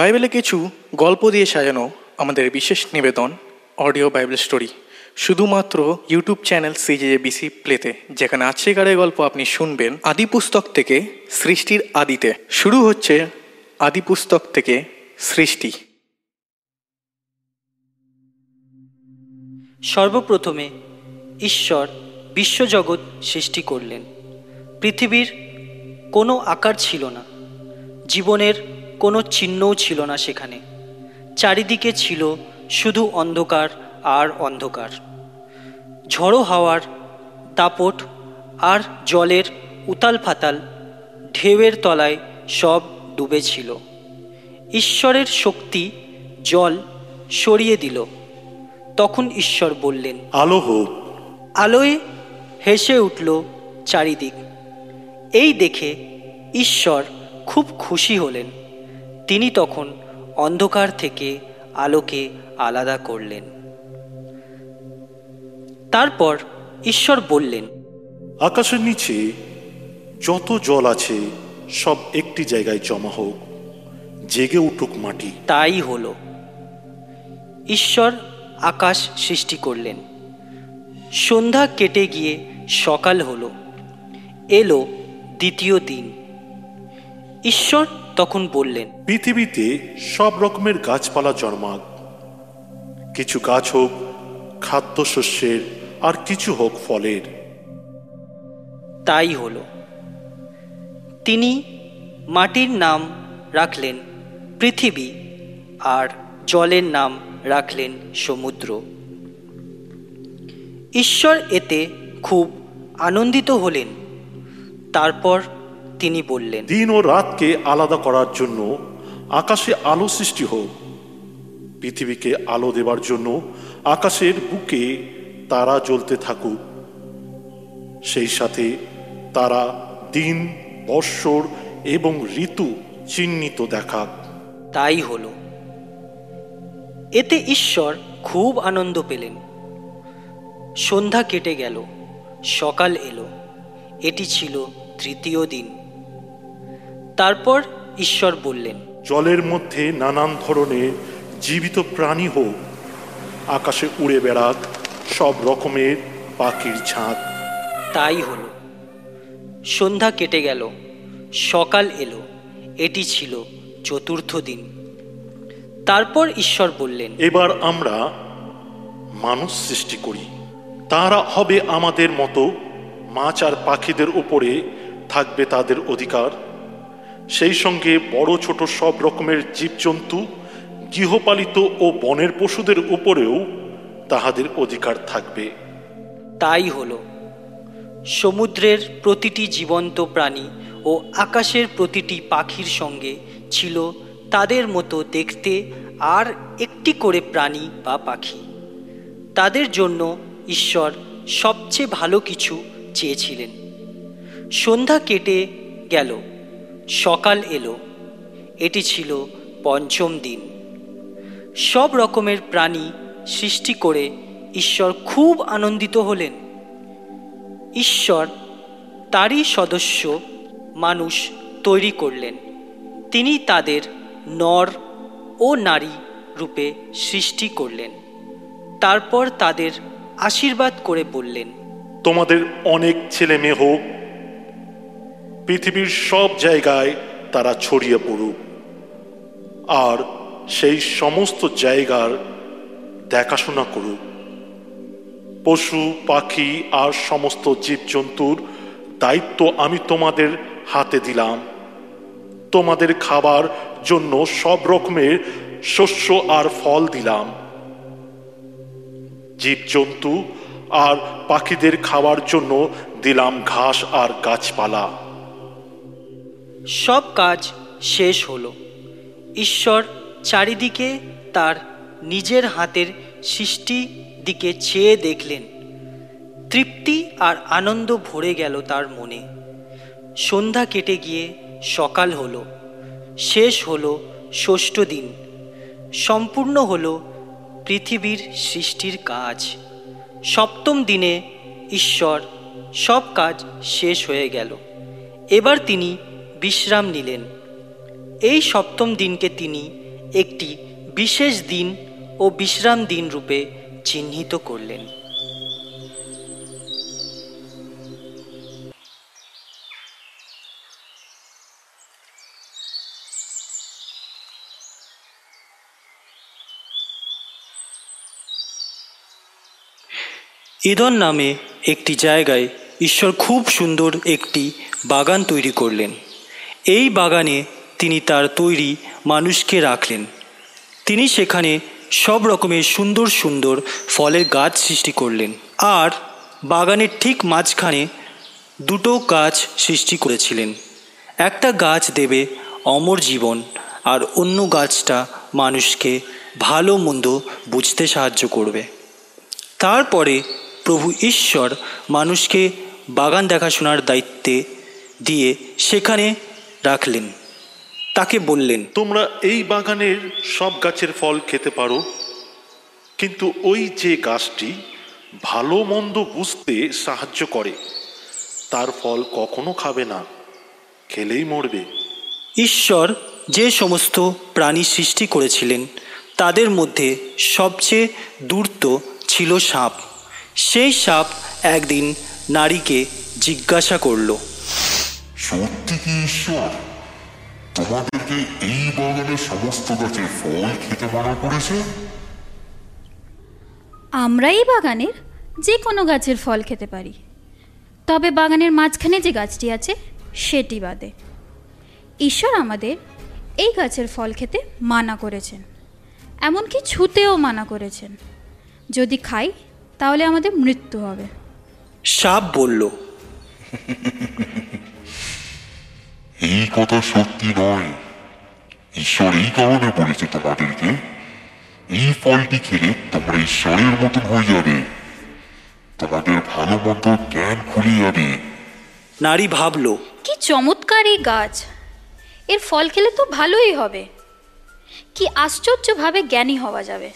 বাইবেলে কিছু গল্প দিয়ে সাজানো আমাদের বিশেষ নিবেদন, অডিও বাইবেল স্টোরি। শুধুমাত্র ইউটিউব চ্যানেল সিজেবিসি প্লেতে যেখানে আজকেকারের গল্প আপনি শুনবেন আদি পুস্তক থেকে সৃষ্টির আদিতে। শুরু হচ্ছে আদি পুস্তক থেকে সৃষ্টি। সর্বপ্রথমে ঈশ্বর বিশ্বজগৎ সৃষ্টি করলেন। পৃথিবীর কোনো আকার ছিল না। জীবনের কোনো চিহ্নও ছিল না সেখানে। চারিদিকে ছিল শুধু অন্ধকার আর অন্ধকার। ঝড়ো হাওয়ার দাপট আর জলের উতাল ফাতাল ঢেউয়ের তলায় সব ডুবেছিল। ঈশ্বরের শক্তি জল সরিয়ে দিল। তখন ঈশ্বর বললেন আলো হোক। আলোয় হেসে উঠল চারিদিক। এই দেখে ঈশ্বর খুব খুশি হলেন। তিনি তখন অন্ধকার থেকে আলোকে আলাদা করলেন। তারপর ঈশ্বর বললেন আকাশের নিচে যত জল আছে সব একটি জায়গায় জমা হোক জেগে উঠুক মাটি। তাই হলো। ঈশ্বর আকাশ সৃষ্টি করলেন। সন্ধ্যা কেটে গিয়ে সকাল হলো। এলো দ্বিতীয় দিন। ঈশ্বর তখন বললেন পৃথিবীতে সব রকমের গাছপালা জন্মাক। কিছু গাছ হোক খাদ্যশস্যের আর কিছু হোক ফলের। তাই হলো। তিনি মাটির নাম রাখলেন পৃথিবী আর জলের নাম রাখলেন সমুদ্র। ঈশ্বর এতে খুব আনন্দিত হলেন। তারপর তিনি বললেন দিন ও রাতকে আলাদা করার জন্য আকাশে আলো সৃষ্টি হোক পৃথিবীকে আলো দেবার জন্য আকাশের বুকে তারা জ্বলতে থাকুক। সেই সাথে তারা দিন বৎসর এবং ঋতু চিহ্নিত দেখাক। তাই হলো। এতে ঈশ্বর খুব আনন্দ পেলেন। সন্ধ্যা কেটে গেল সকাল এলো। এটি ছিল তৃতীয় দিন। তারপর ঈশ্বর বললেন জলের মধ্যে নানান ধরনের জীবিত প্রাণী হোক আকাশে উড়ে বেড়াক সব রকমের পাখির ঝাঁক। তাই হলো। সন্ধ্যা কেটে গেল সকাল এলো এটি ছিল চতুর্থ দিন। তারপর ঈশ্বর বললেন এবার আমরা মানুষ সৃষ্টি করি। তারা হবে আমাদের মতো মাছ আর পাখিদের উপরে থাকবে তাদের অধিকার। সেই সঙ্গে বড় ছোট সব রকমের জীবজন্তু, গৃহপালিত ও বনের পশুদের উপরেও তাহাদের অধিকার থাকবে। তাই হল। সমুদ্রের প্রতিটি জীবন্ত প্রাণী ও আকাশের প্রতিটি পাখির সঙ্গে ছিল তাদের মতো দেখতে আর একটি করে প্রাণী বা পাখি। তাদের জন্য ঈশ্বর সবচেয়ে ভালো কিছু চেয়েছিলেন। সন্ধ্যা কেটে গেল। সকাল এলো। এটি ছিল পঞ্চম দিন। সব রকমের প্রাণী সৃষ্টি করে ঈশ্বর খুব আনন্দিত হলেন। ঈশ্বর তারই সদস্য মানুষ তৈরি করলেন। তিনি তাদের নর ও নারী রূপে সৃষ্টি করলেন। তারপর তাদের আশীর্বাদ করে বললেন, তোমাদের অনেক ছেলে মেয়ে হোক পৃথিবীর সব জায়গায় তারা ছড়িয়ে পড়ুক। আর সেই সমস্ত জায়গার দেখাশোনা করুক। পশু, পাখি আর সমস্ত জীবজন্তুর দায়িত্ব আমি তোমাদের হাতে দিলাম। তোমাদের খাবার জন্য সব রকমের শস্য আর ফল দিলাম। জীবজন্তু আর পাখিদের খাওয়ার জন্য দিলাম ঘাস আর গাছপালা। সব কাজ শেষ হলো। ঈশ্বর চারিদিকে তার নিজের হাতের সৃষ্টি দিকে চেয়ে দেখলেন। তৃপ্তি আর আনন্দ ভরে গেল তার মনে। সন্ধ্যা কেটে গিয়ে সকাল হলো। শেষ হলো ষষ্ঠ দিন। সম্পূর্ণ হলো পৃথিবীর সৃষ্টির কাজ। সপ্তম দিনে ঈশ্বর সব কাজ শেষ হয়ে গেল। এবার তিনি বিশ্রাম নিলেন। এই সপ্তম দিনকে তিনি একটি বিশেষ দিন ও বিশ্রাম দিন রূপে চিহ্নিত করলেন। ইদন নামে একটি জায়গায় ঈশ্বর খুব সুন্দর একটি বাগান তৈরি করলেন। এই বাগানে তিনি তার তৈরি মানুষকে রাখলেন। তিনি সেখানে সব রকমের সুন্দর সুন্দর ফলের গাছ সৃষ্টি করলেন আর বাগানের ঠিক মাঝখানে দুটো গাছ সৃষ্টি করেছিলেন। একটা গাছ দেবে অমর জীবন আর অন্য গাছটা মানুষকে ভালো মন্দ বুঝতে সাহায্য করবে। তারপরে প্রভু ঈশ্বর মানুষকে বাগান দেখাশোনার দায়িত্বে দিয়ে সেখানে রাখলেন তাকে বললেন তোমরা এই বাগানের সব গাছের ফল খেতে পারো কিন্তু ওই যে গাছটি ভালো মন্দ বুঝতে সাহায্য করে তার ফল কখনো খাবে না খেলেই মরবে। ঈশ্বর যে সমস্ত প্রাণী সৃষ্টি করেছিলেন তাদের মধ্যে সবচেয়ে দূর্ত ছিল সাপ। সেই সাপ একদিন নারীকে জিজ্ঞাসা করল সত্যি কি ঈশ্বর তোমাদেরকে এই বাগানের সমস্ত গাছের ফল খেতে মানা করেছে? আমরা এই বাগানের যে কোনো গাছের ফল খেতে পারি। তবে বাগানের মাঝখানে যে গাছটি আছে সেটি বাদে। ঈশ্বর আমাদের এই গাছের ফল খেতে মানা করেছেন এমনকি ছুতেও মানা করেছেন। যদি খাই তাহলে আমাদের মৃত্যু হবে। সাপ বলল। কথা সত্যি নয়। ঈশ্বর এই কারণে বলেছে তোমাদেরকে এই ফলটি খেলে তোমরা ঈশ্বরের মতন হয়ে যাবে। তোমাদের ভালো মন্দ জ্ঞান খুলে যাবে। নারী ভাবল কি চমৎকার এই গাছ। এর ফল খেলে তো ভালোই হবে। কি আশ্চর্যভাবে জ্ঞানী হওয়া যাবে।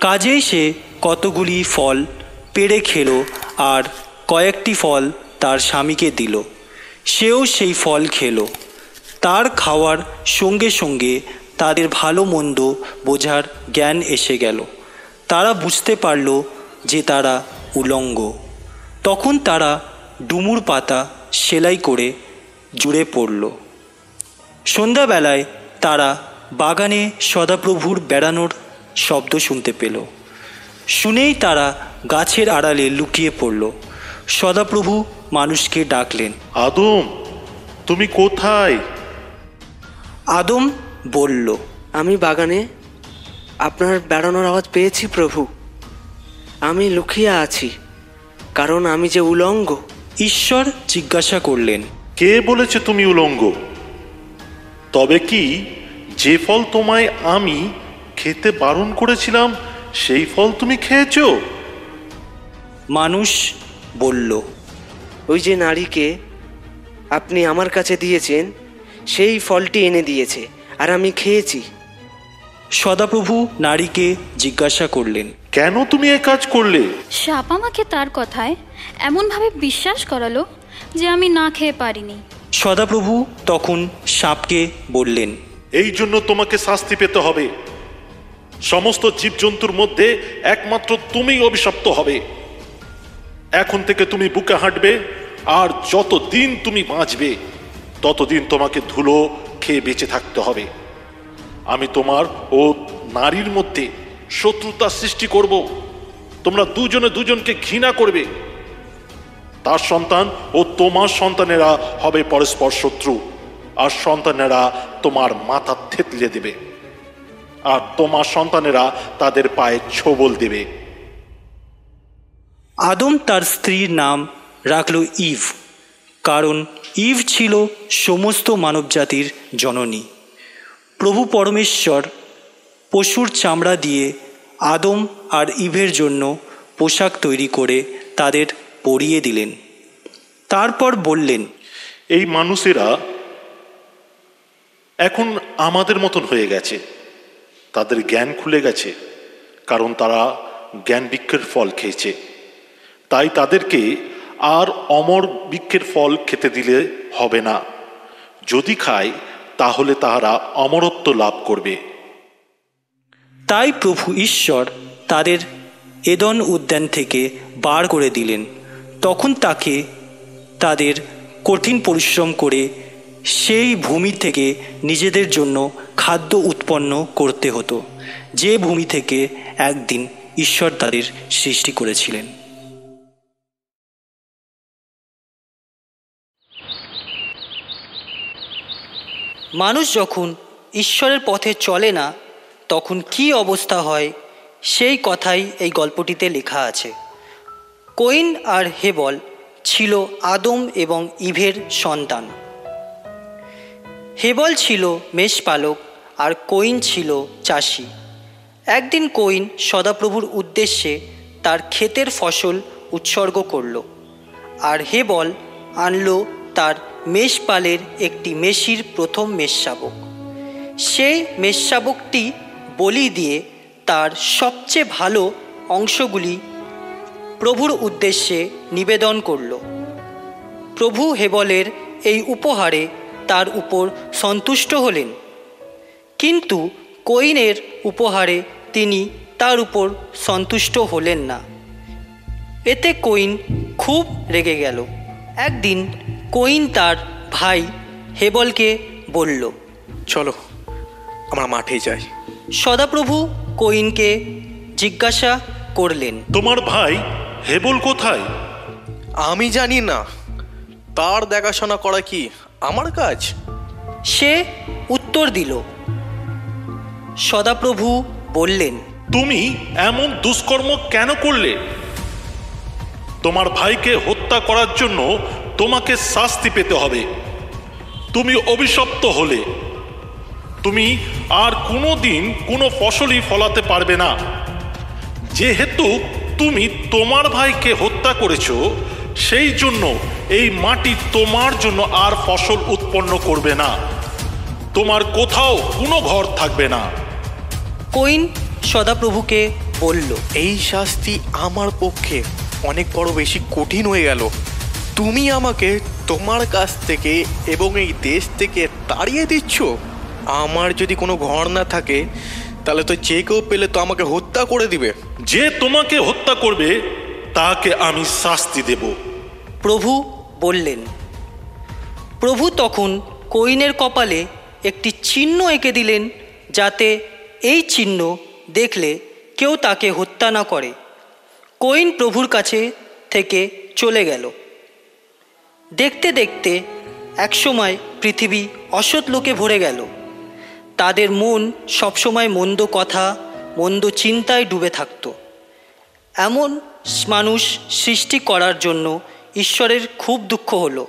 কাজেই সে কতগুলি ফল পেড়ে খেলো আর কয়েকটি ফল তার স্বামীকে দিল। সেও সেই ফল খেলো। তার খাওয়ার সঙ্গে সঙ্গে তাদের ভালো মন্দ বোঝার জ্ঞান এসে গেল। তারা বুঝতে পারল যে তারা উলঙ্গ। তখন তারা ডুমুর পাতা সেলাই করে জুড়ে পড়ল। সন্ধ্যাবেলায় তারা বাগানে সদাপ্রভুর বেড়ানোর শব্দ শুনতে পেল। শুনেই তারা গাছের আড়ালে লুকিয়ে পড়ল। সদাপ্রভু মানুষকে ডাকলেন, আদম, তুমি কোথায়? আদম বলল আমি বাগানে আপনার বেড়ানোর আওয়াজ পেয়েছি প্রভু। আমি লুকিয়ে আছি কারণ আমি যে উলঙ্গ। ঈশ্বর জিজ্ঞাসা করলেন কে বলেছে তুমি উলঙ্গ? তবে কি যে ফল তোমায় আমি খেতে বারণ করেছিলাম সেই ফল তুমি খেয়েছ? মানুষ বলল ওই যে নারীকে আপনি আমার কাছে দিয়েছেন সেই ফলটি এনে দিয়েছে আর আমি খেয়েছি। সদাপ্রভু নারীকে জিজ্ঞাসা করলেন কেন তুমি এ কাজ করলে? সাপ আমাকে তার কথায় এমনভাবে বিশ্বাস করালো যে আমি না খেয়ে পারিনি। সদাপ্রভু তখন সাপকে বললেন এই জন্য তোমাকে শাস্তি পেতে হবে। সমস্ত জীবজন্তুর মধ্যে একমাত্র তুমিই অভিশপ্ত হবে। এখন থেকে তুমি বুকে হাঁটবে আর যত দিন তুমি বাঁচবে ততদিন তোমাকে ধুলো খেয়ে বেঁচে থাকতে হবে। আমি তোমার ও নারীর মধ্যে শত্রুতা সৃষ্টি করব। তোমরা দুজনে দুজনকে ঘৃণা করবে। তার সন্তান ও তোমার সন্তানেরা হবে পরস্পর শত্রু, আর সন্তানেরা তোমার মাথা থেতলে দেবে। আর তোমার সন্তানেরা তাদের পায়ে ছোবল দেবে। আদম তার স্ত্রীর নাম রাখল ইভ, কারণ ইভ ছিল সমস্ত মানবজাতির জননী। প্রভু পরমেশ্বর পশুর চামড়া দিয়ে আদম আর ইভের জন্য পোশাক তৈরি করে তাদের পরিয়ে দিলেন। তারপর বললেন, এই মানুষেরা এখন আমাদের মতন হয়ে গেছে। তাদের জ্ঞান খুলে গেছে, কারণ তারা জ্ঞান বৃক্ষের ফল খেয়েছে। তাই তাদেরকে আর অমর বৃক্ষের ফল খেতে দিলে হবে না। যদি খায়, তাহলে তাহারা অমরত্ব লাভ করবে। তাই প্রভু ঈশ্বর তাদের এদন উদ্যান থেকে বার করে দিলেন। তখন তাকে তাদের কঠিন পরিশ্রম করে সেই ভূমি থেকে নিজেদের জন্য খাদ্য উৎপন্ন করতে হতো, যে ভূমি থেকে একদিন ঈশ্বর তাদের সৃষ্টি করেছিলেন। মানুষ যখন ঈশ্বরের পথে চলে না, তখন কি অবস্থা হয়? সেই কথাই এই গল্পটিতে লেখা আছে। কইন আর হেবল ছিল আদম এবং ইভের সন্তান। হেবল ছিল মেষপালক আর কইন ছিল চাষি। একদিন কইন সদাপ্রভুর উদ্দেশ্যে তার ক্ষেতের ফসল উৎসর্গ করল। আর হেবল আনলো তার মেষপালের একটি মেষির প্রথম মেষশাবক। সেই মেষশাবকটি বলি দিয়ে তার সবচেয়ে ভালো অংশগুলি প্রভুর উদ্দেশ্যে নিবেদন করল। প্রভু হেবলের এই উপহারে তার উপর সন্তুষ্ট হলেন। কিন্তু কইনের উপহারে তিনি তার উপর সন্তুষ্ট হলেন না। এতে কইন খুব রেগে গেল। একদিন কইন তার ভাই হেবলকে বলল চলো আমরা মাঠে যাই। সদাপ্রভু কইনকে জিজ্ঞাসা করলেন তোমার ভাই হেবল কোথায়? আমি জানি না। তার দেখাশোনা করা কি আমার কাজ? সে উত্তর দিল। সদাপ্রভু বললেন তুমি এমন দুষ্কর্ম কেন করলে? তোমার ভাইকে হত্যা করার জন্য তোমাকে শাস্তি পেতে হবে। তুমি অভিশপ্ত হলে। তুমি আর কোনো দিন কোনো ফসলই ফলাতে পারবে না। যেহেতু তুমি তোমার ভাইকে হত্যা করেছ সেই জন্য এই মাটি তোমার জন্য আর ফসল উৎপন্ন করবে না। তোমার কোথাও কোনো ঘর থাকবে না। কইন সদাপ্রভুকে বলল এই শাস্তি আমার পক্ষে অনেক বড় বেশি কঠিন হয়ে গেল। তুমি আমাকে তোমার কাছ থেকে এবং এই দেশ থেকে তাড়িয়ে দিচ্ছ? আমার যদি কোনো ঘর না থাকে তাহলে তো যে কেউ পেলে তো আমাকে হত্যা করে দিবে। যে তোমাকে হত্যা করবে তাকে আমি শাস্তি দেব। প্রভু বললেন প্রভু তখন কইনের কপালে একটি চিহ্ন এঁকে দিলেন যাতে এই চিহ্ন দেখলে কেউ তাকে হত্যা না করে। কইন প্রভুর কাছে থেকে চলে গেল। দেখতে দেখতে একসময় পৃথিবী অসৎ লোকে ভরে গেল। তাদের মন সবসময় মন্দ কথা, মন্দ চিন্তায় ডুবে থাকত। এমন মানুষ সৃষ্টি করার জন্য ঈশ্বরের খুব দুঃখ হলো।